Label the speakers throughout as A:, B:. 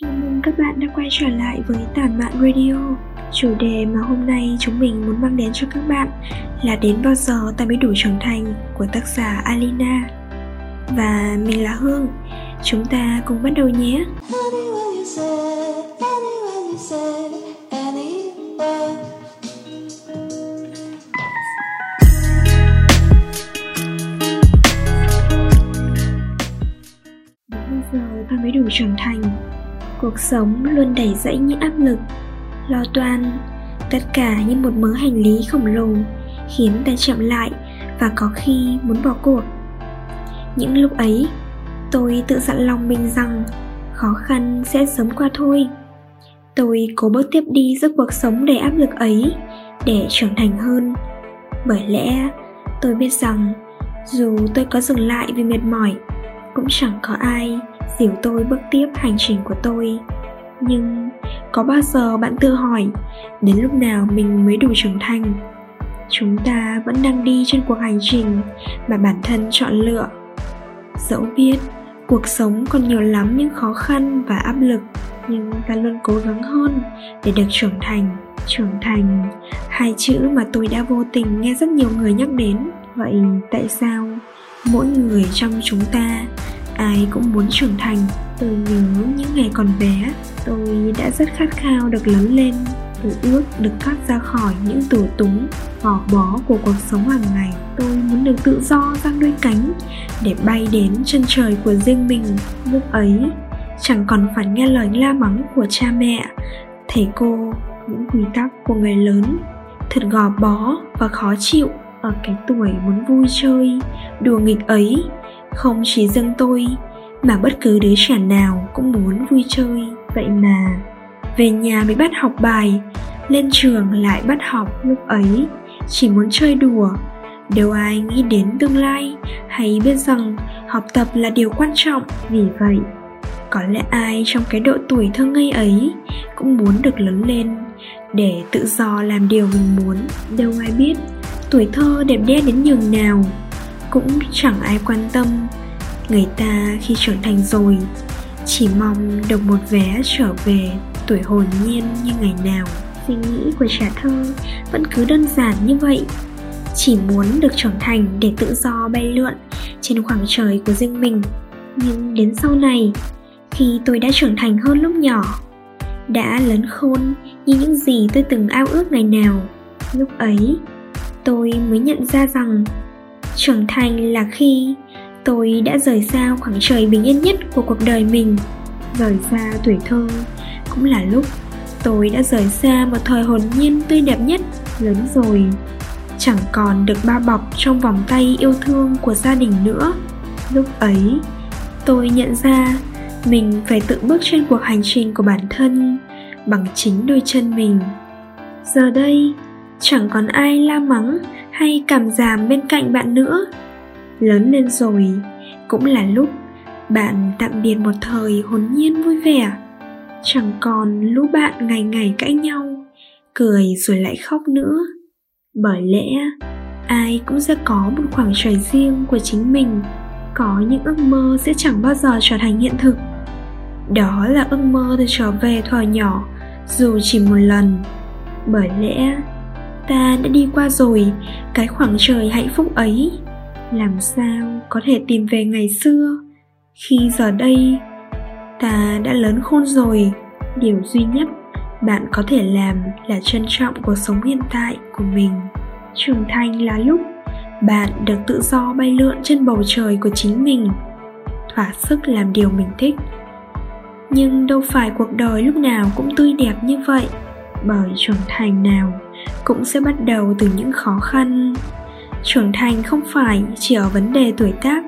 A: Chào mừng các bạn đã quay trở lại với Tản Mạn Radio. Chủ đề mà hôm nay chúng mình muốn mang đến cho các bạn là Đến bao giờ ta mới đủ trưởng thành của tác giả Alina. Và mình là Hương, chúng ta cùng bắt đầu nhé. Đến bao giờ ta mới đủ trưởng thành cuộc sống luôn đầy dẫy những áp lực, lo toan, tất cả như một mớ hành lý khổng lồ, khiến ta chậm lại và có khi muốn bỏ cuộc. Những lúc ấy, tôi tự dặn lòng mình rằng khó khăn sẽ sớm qua thôi. Tôi cố bước tiếp đi giữa cuộc sống đầy áp lực ấy để trưởng thành hơn. Bởi lẽ, tôi biết rằng dù tôi có dừng lại vì mệt mỏi, cũng chẳng có ai dìu tôi bước tiếp hành trình của tôi. Nhưng có bao giờ bạn tự hỏi, đến lúc nào mình mới đủ trưởng thành? Chúng ta vẫn đang đi trên cuộc hành trình mà bản thân chọn lựa. Dẫu biết cuộc sống còn nhiều lắm những khó khăn và áp lực, nhưng ta luôn cố gắng hơn để được trưởng thành. Trưởng thành, hai chữ mà tôi đã vô tình nghe rất nhiều người nhắc đến. Vậy tại sao mỗi người trong chúng ta ai cũng muốn trưởng thành. Tôi nhớ những ngày còn bé, tôi đã rất khát khao được lớn lên, tôi ước được thoát ra khỏi những tủ túng, gò bó của cuộc sống hàng ngày. Tôi muốn được tự do giang đôi cánh, để bay đến chân trời của riêng mình. Lúc ấy, chẳng còn phải nghe lời la mắng của cha mẹ, thầy cô, những quy tắc của người lớn. Thật gò bó và khó chịu ở cái tuổi muốn vui chơi, đùa nghịch ấy không chỉ riêng tôi, mà bất cứ đứa trẻ nào cũng muốn vui chơi. Vậy mà, về nhà mới bắt học bài, lên trường lại bắt học lúc ấy, chỉ muốn chơi đùa. Đâu ai nghĩ đến tương lai, hay biết rằng học tập là điều quan trọng, vì vậy, có lẽ ai trong cái độ tuổi thơ ngây ấy cũng muốn được lớn lên, để tự do làm điều mình muốn. Đâu ai biết tuổi thơ đẹp đẽ đến nhường nào cũng chẳng ai quan tâm. Người ta khi trưởng thành rồi, chỉ mong được một vé trở về tuổi hồn nhiên như ngày nào. Suy nghĩ của trẻ thơ vẫn cứ đơn giản như vậy. Chỉ muốn được trưởng thành để tự do bay lượn trên khoảng trời của riêng mình. Nhưng đến sau này, khi tôi đã trưởng thành hơn lúc nhỏ, đã lớn khôn như những gì tôi từng ao ước ngày nào. Lúc ấy, tôi mới nhận ra rằng trưởng thành là khi tôi đã rời xa khoảng trời bình yên nhất của cuộc đời mình. Rời xa tuổi thơ cũng là lúc tôi đã rời xa một thời hồn nhiên tươi đẹp nhất lớn rồi. Chẳng còn được bao bọc trong vòng tay yêu thương của gia đình nữa. Lúc ấy, tôi nhận ra mình phải tự bước trên cuộc hành trình của bản thân bằng chính đôi chân mình. Giờ đây chẳng còn ai la mắng hay cảm giảm bên cạnh bạn nữa. Lớn lên rồi, cũng là lúc bạn tạm biệt một thời hồn nhiên vui vẻ. Chẳng còn lũ bạn ngày ngày cãi nhau, cười rồi lại khóc nữa. Bởi lẽ, ai cũng sẽ có một khoảng trời riêng của chính mình, có những ước mơ sẽ chẳng bao giờ trở thành hiện thực. Đó là ước mơ được trở về thuở nhỏ, dù chỉ một lần. Bởi lẽ ta đã đi qua rồi. Cái khoảng trời hạnh phúc ấy, làm sao có thể tìm về ngày xưa? Khi giờ đây, ta đã lớn khôn rồi. Điều duy nhất bạn có thể làm là trân trọng cuộc sống hiện tại của mình. Trưởng thành là lúc bạn được tự do bay lượn trên bầu trời của chính mình, thỏa sức làm điều mình thích. Nhưng đâu phải cuộc đời lúc nào cũng tươi đẹp như vậy, bởi trưởng thành nào cũng sẽ bắt đầu từ những khó khăn. Trưởng thành không phải chỉ ở vấn đề tuổi tác,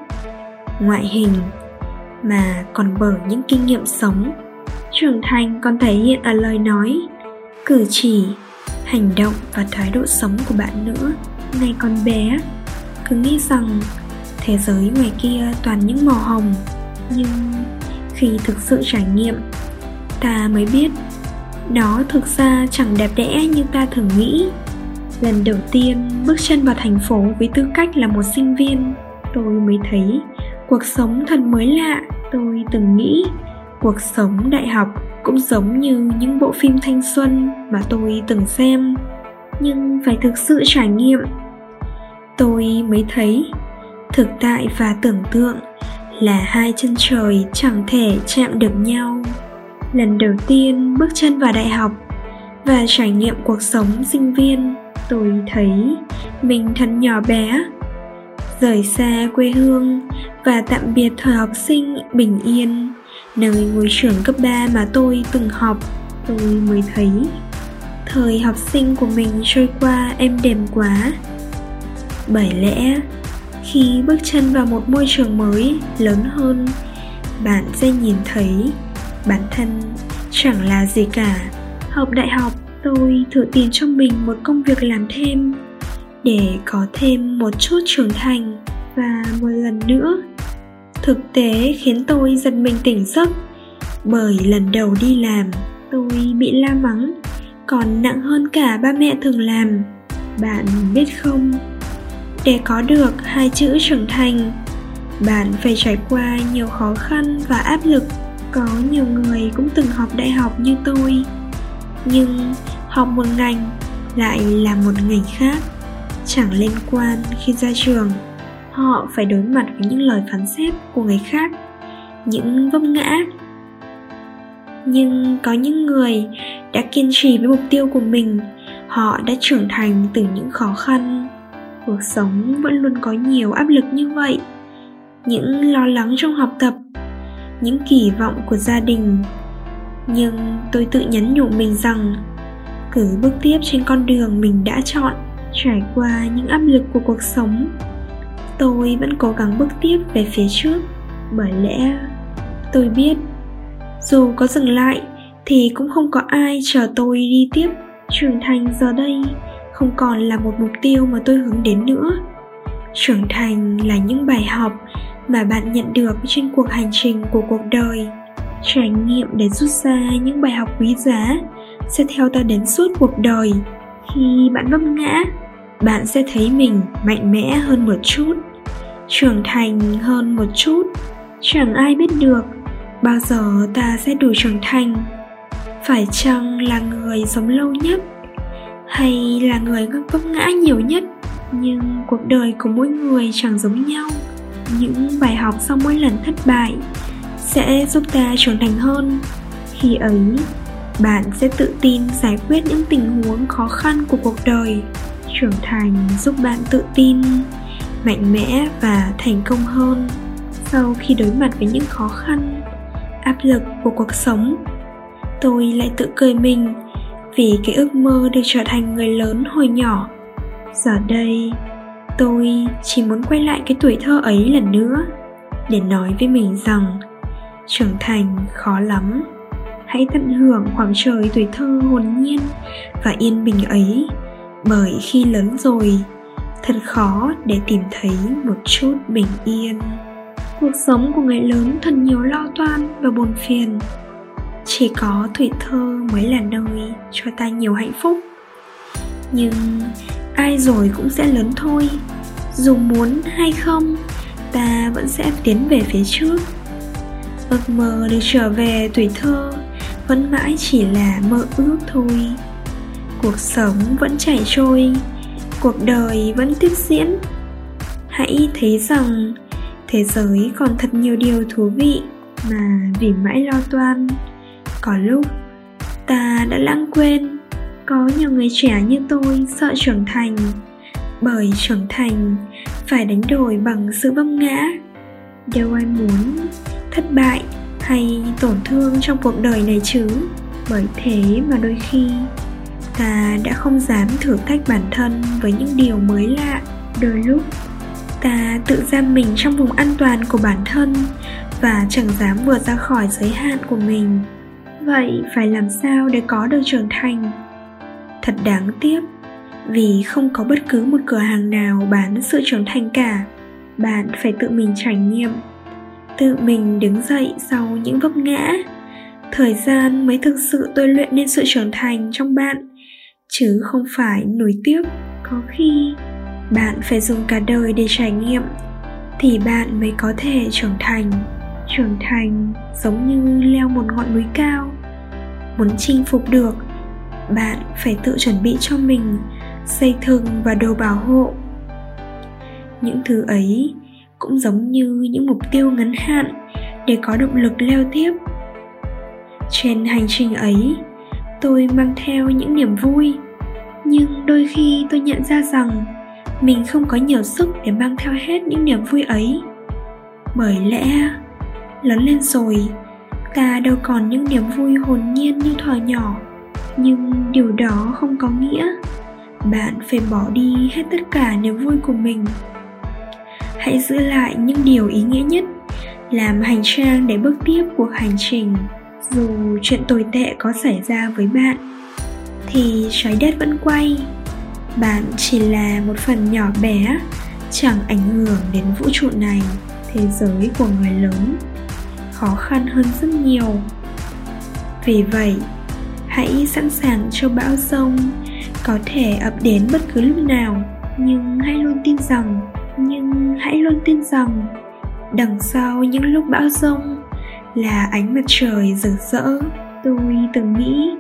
A: ngoại hình, mà còn bởi những kinh nghiệm sống. Trưởng thành còn thể hiện ở lời nói, cử chỉ, hành động và thái độ sống của bạn nữa. Ngày còn bé, cứ nghĩ rằng thế giới ngoài kia toàn những màu hồng. Nhưng khi thực sự trải nghiệm, ta mới biết nó thực ra chẳng đẹp đẽ như ta thường nghĩ. Lần đầu tiên bước chân vào thành phố với tư cách là một sinh viên, tôi mới thấy cuộc sống thật mới lạ. Tôi từng nghĩ cuộc sống đại học cũng giống như những bộ phim thanh xuân mà tôi từng xem, nhưng phải thực sự trải nghiệm. Tôi mới thấy thực tại và tưởng tượng là hai chân trời chẳng thể chạm được nhau lần đầu tiên bước chân vào đại học và trải nghiệm cuộc sống sinh viên, tôi thấy mình thật nhỏ bé, rời xa quê hương và tạm biệt thời học sinh bình yên, nơi ngôi trường cấp 3 mà tôi từng học. Tôi mới thấy thời học sinh của mình trôi qua êm đềm quá. Bởi lẽ, khi bước chân vào một môi trường mới lớn hơn, bạn sẽ nhìn thấy bản thân. Chẳng là gì cả. Học đại học, tôi thử tìm cho mình một công việc làm thêm, để có thêm một chút trưởng thành. Và một lần nữa, thực tế khiến tôi giật mình tỉnh giấc, bởi lần đầu đi làm, tôi bị la mắng, còn nặng hơn cả ba mẹ thường làm. Bạn biết không? Để có được hai chữ trưởng thành, bạn phải trải qua nhiều khó khăn và áp lực có nhiều người cũng từng học đại học như tôi. Nhưng học một ngành lại là một ngành khác, chẳng liên quan khi ra trường. Họ phải đối mặt với những lời phán xét của người khác, những vấp ngã. Nhưng có những người đã kiên trì với mục tiêu của mình, họ đã trưởng thành từ những khó khăn. Cuộc sống vẫn luôn có nhiều áp lực như vậy. Những lo lắng trong học tập những kỳ vọng của gia đình. Nhưng tôi tự nhắn nhủ mình rằng, cứ bước tiếp trên con đường mình đã chọn, trải qua những áp lực của cuộc sống, tôi vẫn cố gắng bước tiếp về phía trước. Bởi lẽ, tôi biết, dù có dừng lại thì cũng không có ai chờ tôi đi tiếp trưởng thành giờ đây, không còn là một mục tiêu mà tôi hướng đến nữa. Trưởng thành là những bài học mà bạn nhận được trên cuộc hành trình của cuộc đời. Trải nghiệm để rút ra những bài học quý giá sẽ theo ta đến suốt cuộc đời. Khi bạn vấp ngã, bạn sẽ thấy mình mạnh mẽ hơn một chút, trưởng thành hơn một chút. Chẳng ai biết được bao giờ ta sẽ đủ trưởng thành. Phải chăng là người sống lâu nhất hay là người vấp ngã nhiều nhất? Nhưng cuộc đời của mỗi người chẳng giống nhau những bài học sau mỗi lần thất bại sẽ giúp ta trưởng thành hơn. Khi ấy, bạn sẽ tự tin giải quyết những tình huống khó khăn của cuộc đời, trưởng thành giúp bạn tự tin, mạnh mẽ và thành công hơn. Sau khi đối mặt với những khó khăn, áp lực của cuộc sống, tôi lại tự cười mình vì cái ước mơ được trở thành người lớn hồi nhỏ. Giờ đây tôi chỉ muốn quay lại cái tuổi thơ ấy lần nữa, để nói với mình rằng, trưởng thành khó lắm. Hãy tận hưởng khoảng trời tuổi thơ hồn nhiên và yên bình ấy, bởi khi lớn rồi, thật khó để tìm thấy một chút bình yên. Cuộc sống của người lớn thật nhiều lo toan và buồn phiền. Chỉ có tuổi thơ mới là nơi cho ta nhiều hạnh phúc. Nhưng ai rồi cũng sẽ lớn thôi. Dù muốn hay không, ta vẫn sẽ tiến về phía trước. Ước mơ được trở về tuổi thơ vẫn mãi chỉ là mơ ước thôi. Cuộc sống vẫn chảy trôi, cuộc đời vẫn tiếp diễn. Hãy thấy rằng thế giới còn thật nhiều điều thú vị mà vì mãi lo toan. Có lúc ta đã lãng quên có nhiều người trẻ như tôi sợ trưởng thành. Bởi trưởng thành phải đánh đổi bằng sự vấp ngã. Đâu ai muốn, thất bại hay tổn thương trong cuộc đời này chứ? Bởi thế mà đôi khi, ta đã không dám thử thách bản thân với những điều mới lạ. Đôi lúc, ta tự giam mình trong vùng an toàn của bản thân và chẳng dám vượt ra khỏi giới hạn của mình. Vậy phải làm sao để có được trưởng thành? Thật đáng tiếc. Vì không có bất cứ một cửa hàng nào bán sự trưởng thành cả, bạn phải tự mình trải nghiệm, tự mình đứng dậy sau những vấp ngã. Thời gian mới thực sự tôi luyện nên sự trưởng thành trong bạn, chứ không phải nổi tiếc. Có khi bạn phải dùng cả đời để trải nghiệm, thì bạn mới có thể trưởng thành. Trưởng thành giống như leo một ngọn núi cao, muốn chinh phục được bạn phải tự chuẩn bị cho mình xây thừng và đồ bảo hộ. Những thứ ấy cũng giống như những mục tiêu ngắn hạn để có động lực leo tiếp. Trên hành trình ấy, tôi mang theo những niềm vui, nhưng đôi khi tôi nhận ra rằng mình không có nhiều sức để mang theo hết những niềm vui ấy. Bởi lẽ, lớn lên rồi, ta đâu còn những niềm vui hồn nhiên như thuở nhỏ nhưng điều đó không có nghĩa bạn phải bỏ đi hết tất cả niềm vui của mình. Hãy giữ lại những điều ý nghĩa nhất, làm hành trang để bước tiếp cuộc hành trình. Dù chuyện tồi tệ có xảy ra với bạn, thì trái đất vẫn quay. Bạn chỉ là một phần nhỏ bé, chẳng ảnh hưởng đến vũ trụ này, thế giới của người lớn. Khó khăn hơn rất nhiều. Vì vậy hãy sẵn sàng cho bão rông, có thể ập đến bất cứ lúc nào. Nhưng hãy luôn tin rằng, nhưng hãy luôn tin rằng, đằng sau những lúc bão rông là ánh mặt trời rực rỡ. Tôi từng nghĩ,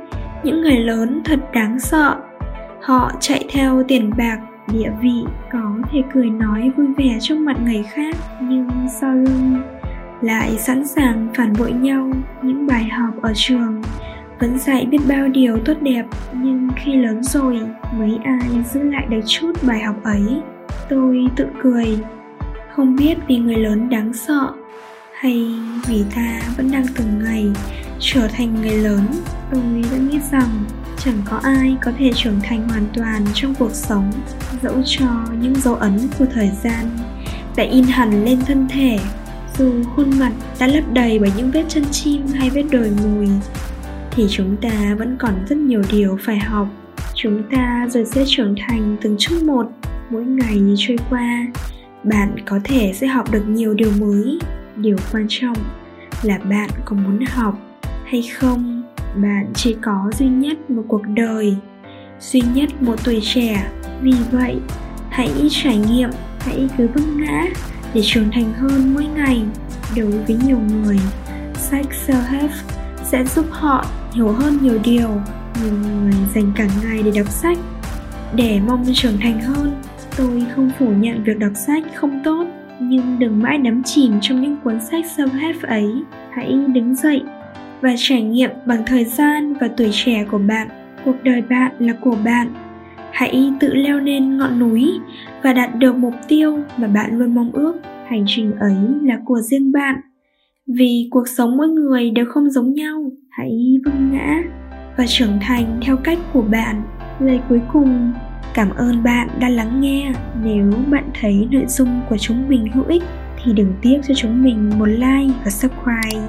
A: những người lớn thật đáng sợ. Họ chạy theo tiền bạc, địa vị, có thể cười nói vui vẻ trước mặt người khác, nhưng sau lưng lại sẵn sàng phản bội nhau những bài học ở trường vẫn dạy biết bao điều tốt đẹp, nhưng khi lớn rồi, mấy ai giữ lại được chút bài học ấy, tôi tự cười. Không biết vì người lớn đáng sợ, hay vì ta vẫn đang từng ngày trở thành người lớn, tôi vẫn nghĩ rằng chẳng có ai có thể trưởng thành hoàn toàn trong cuộc sống, dẫu cho những dấu ấn của thời gian đã in hẳn lên thân thể. Dù khuôn mặt đã lấp đầy bởi những vết chân chim hay vết đồi mùi thì chúng ta vẫn còn rất nhiều điều phải học. Chúng ta rồi sẽ trưởng thành từng chút một, mỗi ngày trôi qua. Bạn có thể sẽ học được nhiều điều mới. Điều quan trọng là bạn có muốn học hay không. Bạn chỉ có duy nhất một cuộc đời, duy nhất một tuổi trẻ. Vì vậy, hãy trải nghiệm, hãy cứ vấp ngã để trưởng thành hơn mỗi ngày. Đối với nhiều người, sách self-help sẽ giúp họ hiểu hơn nhiều điều nhiều người dành cả ngày để đọc sách. Để mong trưởng thành hơn, tôi không phủ nhận việc đọc sách không tốt, nhưng đừng mãi đắm chìm trong những cuốn sách self-help ấy. Hãy đứng dậy và trải nghiệm bằng thời gian và tuổi trẻ của bạn, cuộc đời bạn là của bạn. Hãy tự leo lên ngọn núi và đạt được mục tiêu mà bạn luôn mong ước. Hành trình ấy là của riêng bạn vì cuộc sống mỗi người đều không giống nhau, hãy vâng ngã và trưởng thành theo cách của bạn. Lời cuối cùng, cảm ơn bạn đã lắng nghe. Nếu bạn thấy nội dung của chúng mình hữu ích, thì đừng tiếc cho chúng mình một like và subscribe.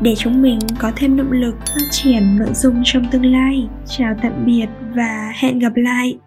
A: Để chúng mình có thêm động lực phát triển nội dung trong tương lai. Chào tạm biệt và hẹn gặp lại.